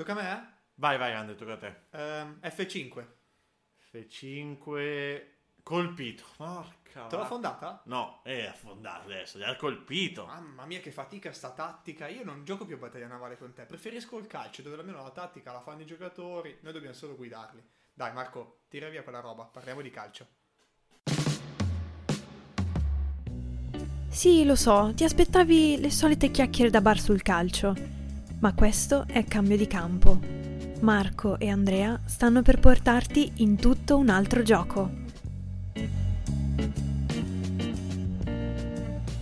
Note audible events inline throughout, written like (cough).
Tocca a me? eh? Vai, vai, Andre, tocca a te. Ehm, F5. F5 colpito. Porca Te l'ho va- fondata? No, è affondato adesso, gli ha colpito. Mamma mia, che fatica sta tattica. Io non gioco più a battaglia navale con te. Preferisco il calcio, dove almeno la tattica la fanno i giocatori. Noi dobbiamo solo guidarli. Dai, Marco, tira via quella roba. Parliamo di calcio. Sì, lo so, ti aspettavi le solite chiacchiere da bar sul calcio. Ma questo è cambio di campo. Marco e Andrea stanno per portarti in tutto un altro gioco.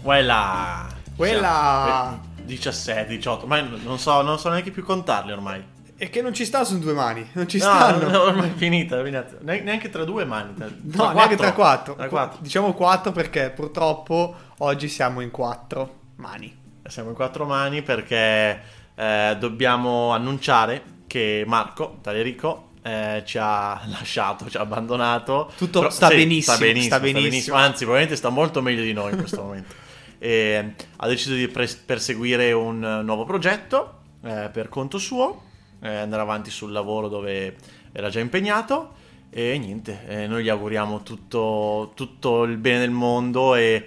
Quella. Quella! 17, 18, ma non so, non so neanche più contarli ormai. E che non ci sta su due mani. Non ci No, stanno. no, ormai è finita, è finita. Ne- Neanche tra due mani. Tra, No, neanche tra quattro. Tra quattro. Diciamo quattro perché purtroppo oggi siamo in quattro mani. Siamo in quattro mani perché eh, dobbiamo annunciare che Marco Talerico eh, ci ha (laughs) lasciato, ci ha abbandonato. Tutto sta benissimo, sta benissimo, sta benissimo. Anzi, probabilmente sta molto meglio di noi in questo momento. (laughs) E ha deciso di pres- perseguire un eh, nuovo progetto eh, per conto suo, eh, andare avanti sul lavoro dove era già impegnato. E niente, eh, noi gli auguriamo tutto, tutto il bene del mondo e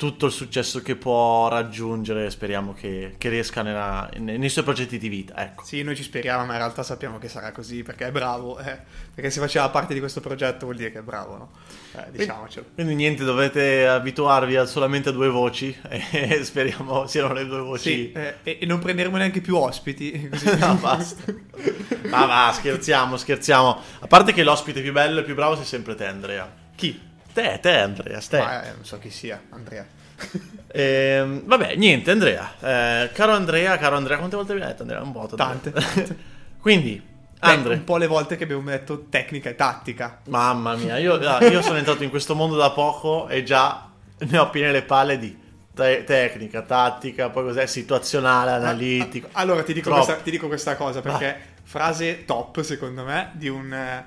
tutto il successo che può raggiungere. Speriamo che, che riesca nella- nei, suoi progetti di vita. Ecco. Sì, noi ci speriamo, ma in realtà sappiamo che sarà così perché è bravo. eh. Perché se faceva parte di questo progetto vuol dire che è bravo, no? Eh, diciamocelo. Quindi niente, dovete abituarvi a- solamente a due voci (laughs) e speriamo siano le due voci. Sì, eh, e, e non prenderemo neanche più ospiti. (laughs) Così. No, basta. Ma va, scherziamo, scherziamo. A parte che l'ospite più bello e più bravo sei sempre te, Andrea. Chi? Te, te, Andrea, te. Ma, eh, non so chi sia, Andrea. (laughs) Ehm, vabbè, niente, Andrea. Eh, caro Andrea, caro Andrea, quante volte abbiamo detto Andrea? Un po'. Tante. (laughs) Quindi, Andre, un po' le volte che abbiamo detto tecnica e tattica. mamma mia, io, ah, io sono entrato in questo mondo da poco e già ne ho piene le palle di te- tecnica, tattica, poi cos'è, situazionale, analitico. Ah, Allora ti dico, questa, ti dico questa cosa perché frase top secondo me di un eh,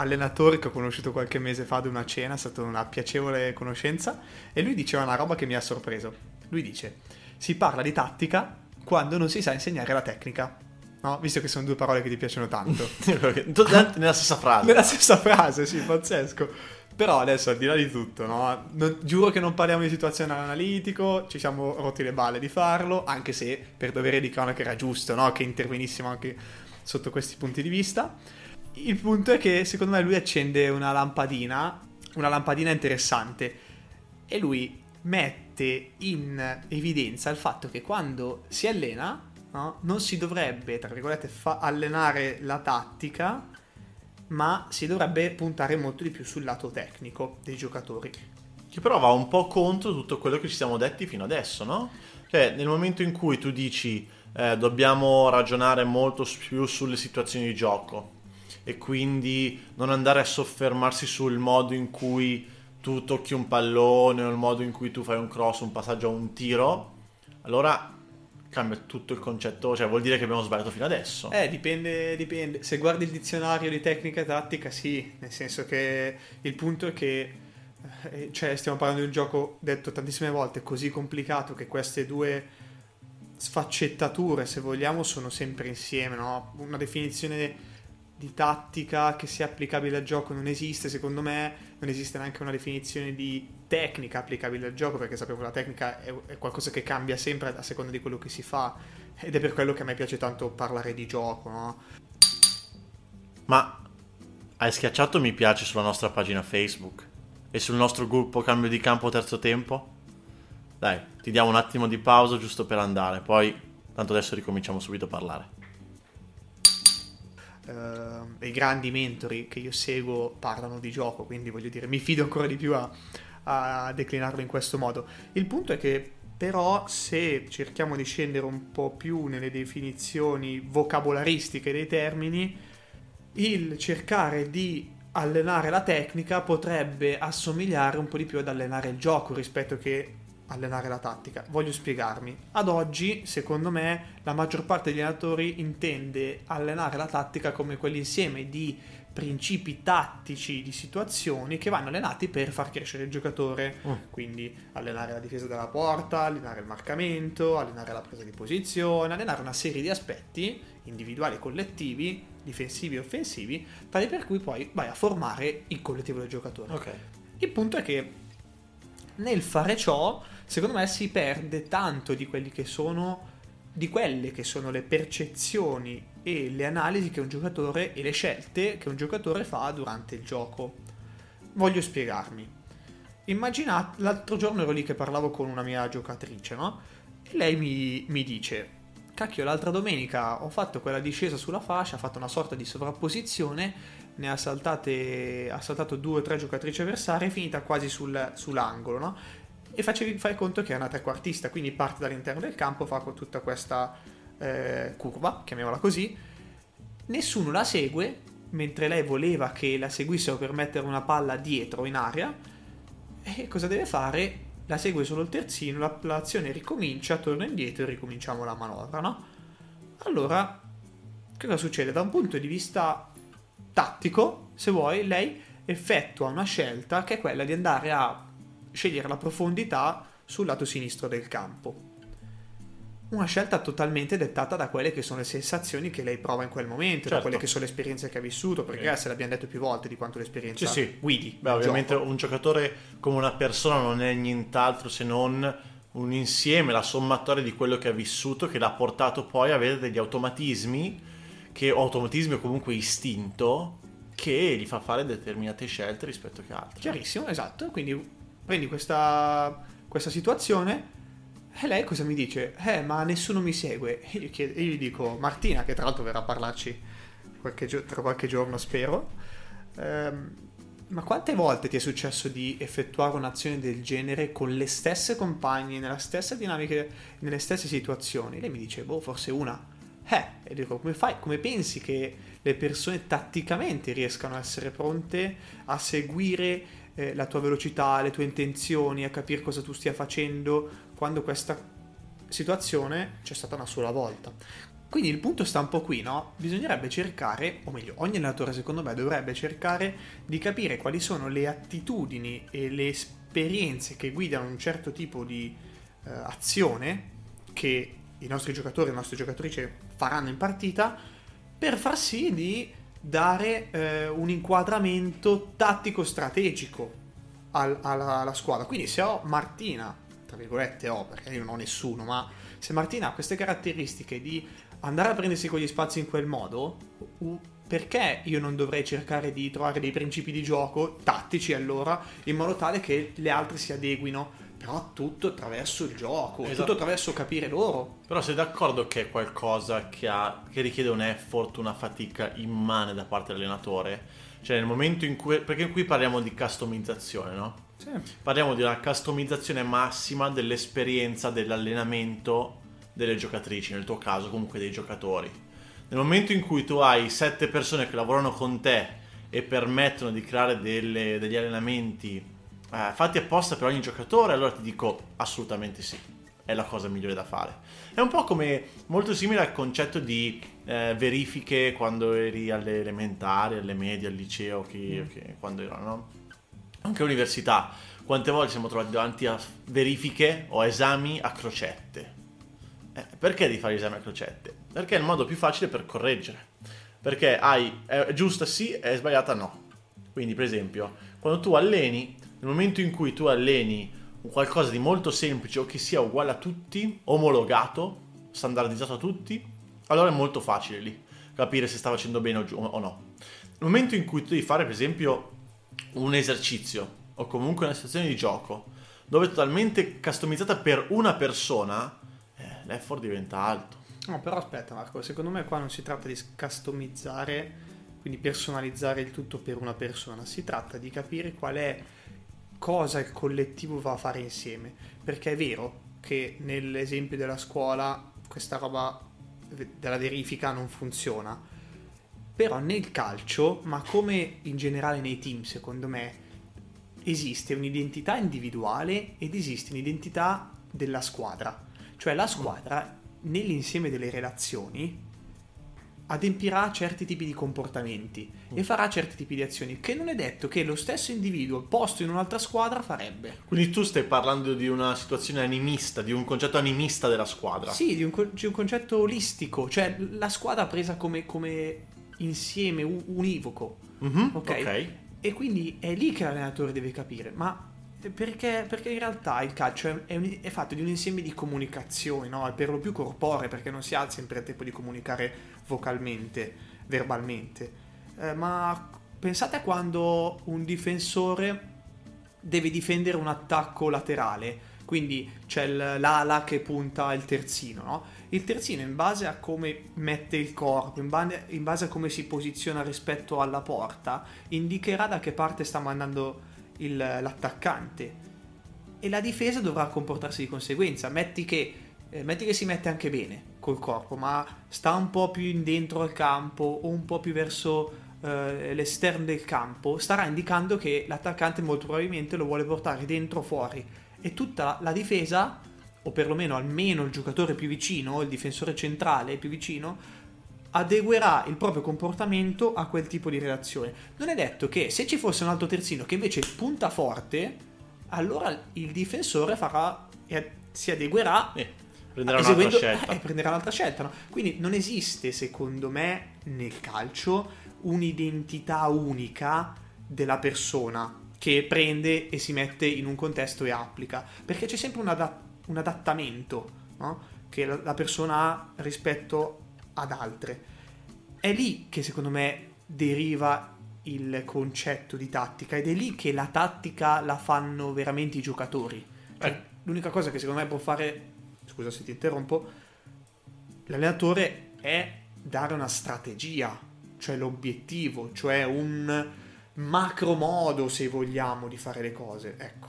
allenatore che ho conosciuto qualche mese fa ad una cena, è stata una piacevole conoscenza e lui diceva una roba che mi ha sorpreso. Lui dice, si parla di tattica quando non si sa insegnare la tecnica. No? Visto che sono due parole che ti piacciono tanto. (laughs) (laughs) Nella stessa frase. Nella stessa frase, sì, pazzesco. Però adesso, al di là di tutto, no? Non- giuro che non parliamo di situazione analitico, ci siamo rotti le balle di farlo, anche se per dovere di cronaca era giusto, no? Che intervenissimo anche sotto questi punti di vista. Il punto è che secondo me lui accende una lampadina, una lampadina interessante, e lui mette in evidenza il fatto che quando si allena, no? Non si dovrebbe, tra virgolette, fa- allenare la tattica, ma si dovrebbe puntare molto di più sul lato tecnico dei giocatori. Che però va un po' contro tutto quello che ci siamo detti fino adesso, no? Cioè, nel momento in cui tu dici eh, dobbiamo ragionare molto più sulle situazioni di gioco e quindi non andare a soffermarsi sul modo in cui tu tocchi un pallone o il modo in cui tu fai un cross, un passaggio o un tiro, allora cambia tutto il concetto, cioè vuol dire che abbiamo sbagliato fino adesso. Eh, dipende, dipende. Se guardi il dizionario di tecnica e tattica, sì, nel senso che il punto è che, eh, cioè, stiamo parlando di un gioco detto tantissime volte così complicato che queste due sfaccettature, se vogliamo, sono sempre insieme, no? Una definizione di tattica che sia applicabile al gioco non esiste, secondo me non esiste neanche una definizione di tecnica applicabile al gioco, perché sappiamo che la tecnica è, è qualcosa che cambia sempre a seconda di quello che si fa, ed è per quello che a me piace tanto parlare di gioco, no? Ma hai schiacciato mi piace sulla nostra pagina Facebook e sul nostro gruppo Cambio di Campo Terzo Tempo? Dai, ti diamo un attimo di pausa giusto per andare, poi tanto adesso ricominciamo subito a parlare. Eh, i grandi mentori che io seguo parlano di gioco, quindi voglio dire, mi fido ancora di più a, a declinarlo in questo modo. Il punto è che però se cerchiamo di scendere un po' più nelle definizioni vocabolaristiche dei termini, il cercare di allenare la tecnica potrebbe assomigliare un po' di più ad allenare il gioco rispetto che allenare la tattica? Voglio spiegarmi. Ad oggi, secondo me, la maggior parte degli allenatori intende allenare la tattica come quell'insieme di principi tattici di situazioni che vanno allenati per far crescere il giocatore. Mm. Quindi allenare la difesa della porta, allenare il marcamento, allenare la presa di posizione, allenare una serie di aspetti individuali e collettivi, difensivi e offensivi, tali per cui poi vai a formare il collettivo del giocatore. Ok. Il punto è che nel fare ciò, secondo me si perde tanto di quelli che sono di quelle che sono le percezioni e le analisi che un giocatore e le scelte che un giocatore fa durante il gioco. Voglio spiegarmi. Immaginate, l'altro giorno ero lì che parlavo con una mia giocatrice, no? E lei mi, mi dice, cacchio, l'altra domenica ho fatto quella discesa sulla fascia, ha fatto una sorta di sovrapposizione, ne ha saltate, ha saltato due o tre giocatrici avversarie, è finita quasi sul- sull'angolo, no? E facevi, fai conto che è una trequartista, quindi parte dall'interno del campo, fa con tutta questa eh, curva, chiamiamola così, nessuno la segue, mentre lei voleva che la seguissero per mettere una palla dietro in aria, e cosa deve fare? La segue solo il terzino, la- l'azione ricomincia, torna indietro e ricominciamo la manovra, no? Allora, cosa succede? Da un punto di vista tattico, se vuoi, lei effettua una scelta che è quella di andare a scegliere la profondità sul lato sinistro del campo. Una scelta totalmente dettata da quelle che sono le sensazioni che lei prova in quel momento, da Certo. quelle che sono le esperienze che ha vissuto, perché se l'abbiamo detto più volte di quanto l'esperienza Sì, sì. guidi. Beh, ovviamente gioco. un giocatore come una persona non è nient'altro se non un insieme, la sommatoria di quello che ha vissuto che l'ha portato poi a avere degli automatismi, che, o automatismi o comunque istinto, che gli fa fare determinate scelte rispetto che altre. Chiarissimo, esatto. Quindi prendi questa, questa situazione e lei cosa mi dice? Eh, ma nessuno mi segue. E io, chiedo- io gli dico, Martina, che tra l'altro verrà a parlarci qualche tra qualche giorno, spero. ehm, ma quante volte ti è successo di effettuare un'azione del genere con le stesse compagne, nella stessa dinamica, nelle stesse situazioni? Lei mi dice, boh, forse una. Eh, e dico, come fai? Come pensi che le persone tatticamente riescano a essere pronte a seguire eh, la tua velocità, le tue intenzioni, a capire cosa tu stia facendo quando questa situazione c'è stata una sola volta. Quindi il punto sta un po' qui, no? Bisognerebbe cercare, o meglio, ogni allenatore secondo me dovrebbe cercare di capire quali sono le attitudini e le esperienze che guidano un certo tipo di eh, azione che i nostri giocatori e le nostre giocatrici faranno in partita per far sì di dare eh, un inquadramento tattico-strategico al- alla, alla squadra. Quindi se ho Martina, tra virgolette ho, perché io non ho nessuno, ma se Martina ha queste caratteristiche di andare a prendersi quegli spazi in quel modo, perché io non dovrei cercare di trovare dei principi di gioco tattici allora, in modo tale che le altre si adeguino? Però tutto attraverso il gioco, Esatto. tutto attraverso capire loro. Però sei d'accordo che è qualcosa che, ha- che richiede un effort, una fatica immane da parte dell'allenatore? Cioè nel momento in cui... perché qui parliamo di customizzazione, no? Sì. Parliamo di una customizzazione massima dell'esperienza dell'allenamento delle giocatrici, nel tuo caso comunque dei giocatori. Nel momento in cui tu hai sette persone che lavorano con te e permettono di creare delle- degli allenamenti eh, fatti apposta per ogni giocatore, allora ti dico assolutamente sì, è la cosa migliore da fare. È un po' come molto simile al concetto di eh, verifiche quando eri alle elementari, alle medie, al liceo, che, che- quando erano, no? Anche all'università, quante volte siamo trovati davanti a verifiche o esami a crocette? Eh, perché devi fare gli esami a crocette? Perché è il modo più facile per correggere. Perché hai è giusta sì, è sbagliata no. Quindi, per esempio, quando tu alleni, nel momento in cui tu alleni un qualcosa di molto semplice o che sia uguale a tutti, omologato, standardizzato a tutti, allora è molto facile lì capire se sta facendo bene o, no. Nel momento in cui tu devi fare, per esempio, un esercizio o comunque una situazione di gioco dove è totalmente customizzata per una persona, eh, l'effort diventa alto. No, però aspetta Marco, secondo me qua non si tratta di customizzare, quindi personalizzare il tutto per una persona, si tratta di capire qual è cosa il collettivo va a fare insieme, perché è vero che nell'esempio della scuola questa roba della verifica non funziona, però nel calcio, ma come in generale nei team secondo me, esiste un'identità individuale ed esiste un'identità della squadra. Cioè la squadra nell'insieme delle relazioni adempirà certi tipi di comportamenti e farà certi tipi di azioni che non è detto che lo stesso individuo posto in un'altra squadra farebbe. Quindi tu stai parlando di una situazione animista, di un concetto animista della squadra. Sì, di un, co- di un concetto olistico, cioè la squadra presa come, come insieme univoco. Mhm, Ok. ok. E quindi è lì che l'allenatore deve capire, ma perché, perché in realtà il calcio è, è un- è fatto di un insieme di comunicazioni, no? È per lo più corporee, perché non si ha sempre il tempo di comunicare vocalmente, verbalmente. Eh, ma pensate a quando un difensore deve difendere un attacco laterale, quindi c'è l'ala che punta il terzino, no? Il terzino in base a come mette il corpo, in base, in base a come si posiziona rispetto alla porta, indicherà da che parte sta mandando il- l'attaccante e la difesa dovrà comportarsi di conseguenza. Metti che, eh, metti che si mette anche bene col corpo, ma sta un po' più in dentro al campo o un po' più verso eh, l'esterno del campo, starà indicando che l'attaccante molto probabilmente lo vuole portare dentro o fuori. E tutta la, difesa, o perlomeno almeno il giocatore più vicino, il difensore centrale più vicino, adeguerà il proprio comportamento a quel tipo di relazione. Non è detto che se ci fosse un altro terzino che invece punta forte, allora il difensore farà e si adeguerà Eh, prenderà un'altra scelta. (laughs) eh, prenderà un'altra scelta. no? Quindi non esiste, secondo me, nel calcio un'identità unica della persona che prende e si mette in un contesto e applica, perché c'è sempre un, ada- un adattamento no? che la, la persona ha rispetto ad altre. È lì che secondo me deriva il concetto di tattica ed è lì che la tattica la fanno veramente i giocatori. Cioè, Eh. L'unica cosa che secondo me può fare, scusa se ti interrompo, l'allenatore è dare una strategia, cioè l'obiettivo, cioè un macro modo, se vogliamo, di fare le cose. Ecco.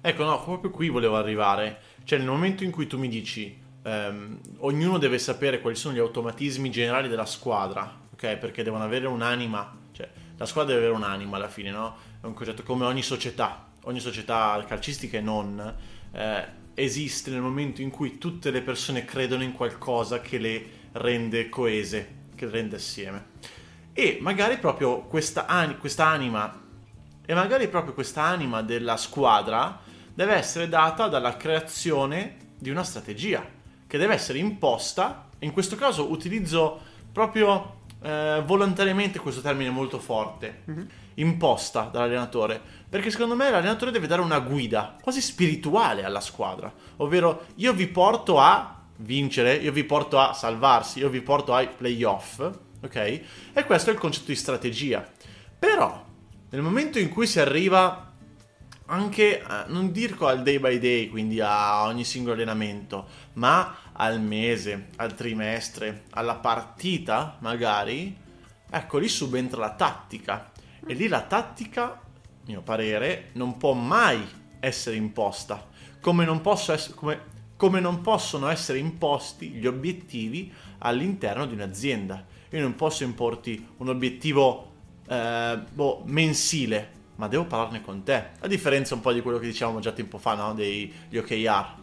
Ecco, no, proprio qui volevo arrivare. Cioè, nel momento in cui tu mi dici, ehm, ognuno deve sapere quali sono gli automatismi generali della squadra, ok? Perché devono avere un'anima, cioè, la squadra deve avere un'anima alla fine, no? È un concetto come ogni società, ogni società calcistica e non, eh, esiste nel momento in cui tutte le persone credono in qualcosa che le rende coese, che le rende assieme. E magari proprio questa, ani- questa anima e magari proprio questa anima della squadra deve essere data dalla creazione di una strategia che deve essere imposta. In questo caso utilizzo proprio eh, volontariamente questo termine molto forte, imposta dall'allenatore, perché secondo me l'allenatore deve dare una guida quasi spirituale alla squadra, ovvero io vi porto a vincere, io vi porto a salvarsi, io vi porto ai playoff, ok? E questo è il concetto di strategia. Però nel momento in cui si arriva anche, a, non dico al day by day, quindi a ogni singolo allenamento, ma al mese, al trimestre, alla partita magari, ecco lì subentra la tattica. E lì la tattica, a mio parere, non può mai essere imposta, come non, ess- come- come non possono essere imposti gli obiettivi all'interno di un'azienda. Io non posso importi un obiettivo eh, boh, mensile, ma devo parlarne con te. A differenza un po' di quello che dicevamo già tempo fa, no? Degli OKR,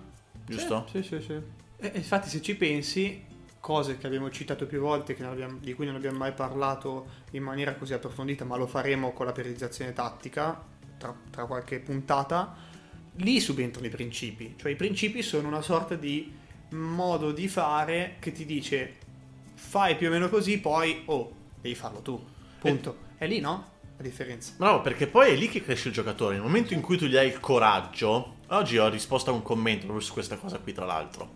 giusto? Sì, sì, sì. E, e infatti se ci pensi, cose che abbiamo citato più volte, abbiamo- di cui non abbiamo mai parlato in maniera così approfondita, ma lo faremo con la periodizzazione tattica, tra, tra qualche puntata, lì subentrano i principi. Cioè i principi sono una sorta di modo di fare che ti dice fai più o meno così, poi oh, devi farlo tu. Punto. È lì, no? La differenza. Bravo, perché poi è lì che cresce il giocatore. Nel momento in cui tu gli dai il coraggio. Oggi ho risposto a un commento proprio su questa cosa qui, tra l'altro,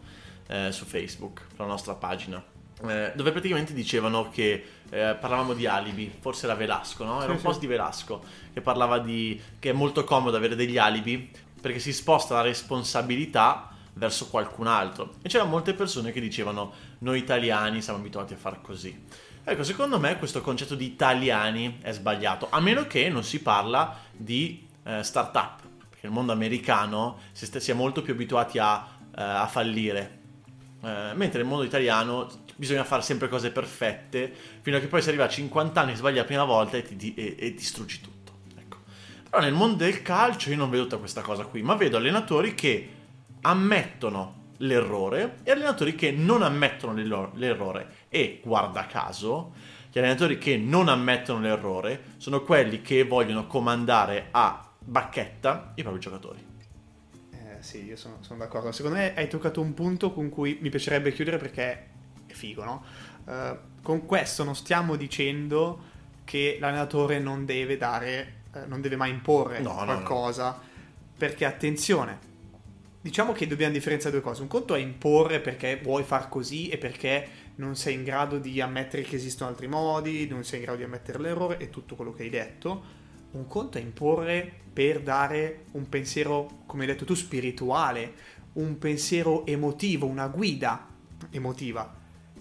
eh, su Facebook, sulla nostra pagina. eh, dove praticamente dicevano che eh, parlavamo di alibi, forse era Velasco, no? Era Sì, un sì. post di Velasco che parlava di che è molto comodo avere degli alibi perché si sposta la responsabilità verso qualcun altro. E c'erano molte persone che dicevano noi italiani siamo abituati a far così. Ecco, secondo me questo concetto di italiani è sbagliato, a meno che non si parla di eh, start-up, perché nel mondo americano si, sta- si è molto più abituati a, eh, a fallire, Eh, mentre nel mondo italiano bisogna fare sempre cose perfette, fino a che poi si arriva a 50 anni, sbagli la prima volta e ti, e- e distruggi tutto. Ecco. Però nel mondo del calcio io non vedo tutta questa cosa qui, ma vedo allenatori che ammettono l'errore e allenatori che non ammettono l'errore. E guarda caso, gli allenatori che non ammettono l'errore sono quelli che vogliono comandare a bacchetta i propri giocatori. Eh, sì, io sono, sono, d'accordo. Secondo me hai toccato un punto con cui mi piacerebbe chiudere perché è figo, no? Uh, con questo non stiamo dicendo che l'allenatore non deve dare, uh, non deve mai imporre no, qualcosa, no, no. perché attenzione, diciamo che dobbiamo differenziare due cose. Un conto è imporre perché vuoi far così e perché non sei in grado di ammettere che esistono altri modi, non sei in grado di ammettere l'errore e tutto quello che hai detto. Un conto è imporre per dare un pensiero, come hai detto tu, spirituale, un pensiero emotivo, una guida emotiva.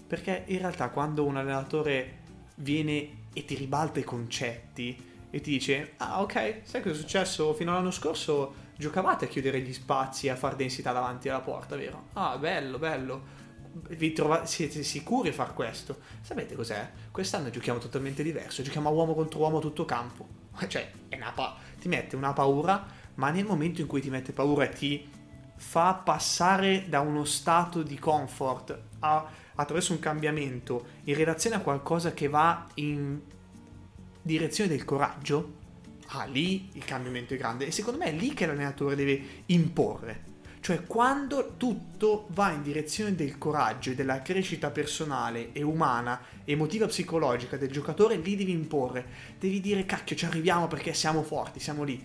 Perché in realtà quando un allenatore viene e ti ribalta i concetti e ti dice, ah ok, sai cosa è successo fino all'anno scorso? Giocavate a chiudere gli spazi e a far densità davanti alla porta, vero? Ah, bello, bello vi trovate, siete sicuri a far questo? Sapete cos'è? Quest'anno giochiamo totalmente diverso, giochiamo a uomo contro uomo tutto campo. (laughs) Cioè, pa- ti mette una paura, ma nel momento in cui ti mette paura e ti fa passare da uno stato di comfort a, attraverso un cambiamento in relazione a qualcosa che va in direzione del coraggio, ah, lì il cambiamento è grande. E secondo me è lì che l'allenatore deve imporre cioè quando tutto va in direzione del coraggio e della crescita personale e umana, emotiva, psicologica del giocatore, lì devi imporre, devi dire cacchio ci arriviamo perché siamo forti, siamo lì.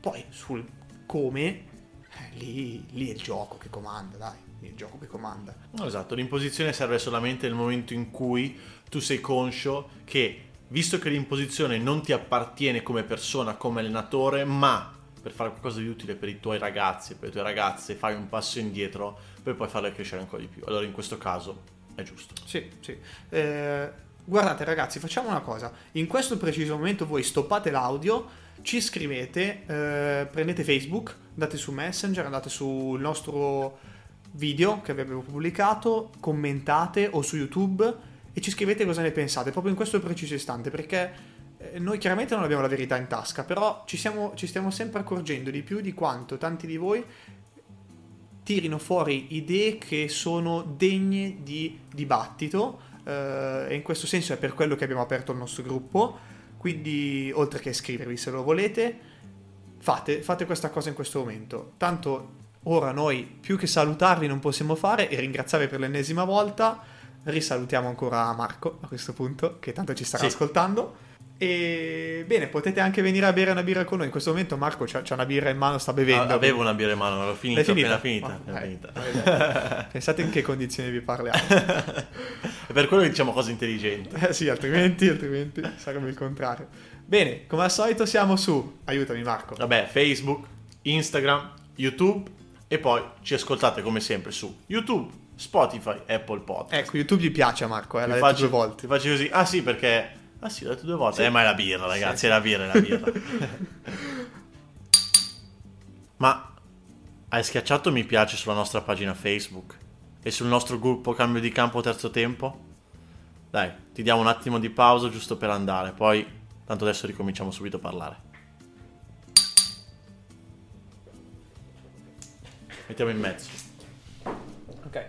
Poi sul come, eh, lì, lì è il gioco che comanda, dai, è il gioco che comanda. Esatto, l'imposizione serve solamente nel momento in cui tu sei conscio che visto che l'imposizione non ti appartiene come persona, come allenatore, ma per fare qualcosa di utile per i tuoi ragazzi e per le tue ragazze, fai un passo indietro per poi farle crescere ancora di più. Allora in questo caso è giusto. Sì, sì. Eh, guardate ragazzi, facciamo una cosa. In questo preciso momento voi stoppate l'audio, ci scrivete, eh, prendete Facebook, andate su Messenger, andate sul nostro video che abbiamo pubblicato, commentate o su YouTube e ci scrivete cosa ne pensate, proprio in questo preciso istante, perché eh, noi chiaramente non abbiamo la verità in tasca, però ci, siamo, ci stiamo sempre accorgendo di più di quanto tanti di voi tirino fuori idee che sono degne di dibattito eh, e in questo senso è per quello che abbiamo aperto il nostro gruppo, quindi oltre che iscrivervi se lo volete, fate, fate questa cosa in questo momento. Tanto ora noi più che salutarvi non possiamo fare e ringraziarvi per l'ennesima volta, risalutiamo ancora Marco a questo punto che tanto ci starà sì. ascoltando. E bene, potete anche venire a bere una birra con noi. In questo momento Marco c'ha, c'ha una birra in mano, sta bevendo. Ah, avevo una birra in mano, l'ho finita, finita? finita. Oh, finita. (laughs) Pensate in che condizioni vi parliamo. È per quello che diciamo cose intelligenti. Eh sì, altrimenti, altrimenti sarebbe il contrario. Bene, come al solito siamo su, aiutami Marco. Vabbè, Facebook, Instagram, YouTube e poi ci ascoltate come sempre su YouTube, Spotify, Apple Podcast. Ecco, YouTube gli piace a Marco, eh, l'ha faccio, due volte. Ti faccio così. Ah sì, perché Ah sì, l'ho detto due volte. Sì. Eh, ma è la birra, ragazzi, sì. è la birra, è la birra. (laughs) ma hai schiacciato mi piace sulla nostra pagina Facebook e sul nostro gruppo Cambio di Campo Terzo Tempo? Dai, ti diamo un attimo di pausa giusto per andare, poi tanto adesso ricominciamo subito a parlare. Mettiamo in mezzo. Ok.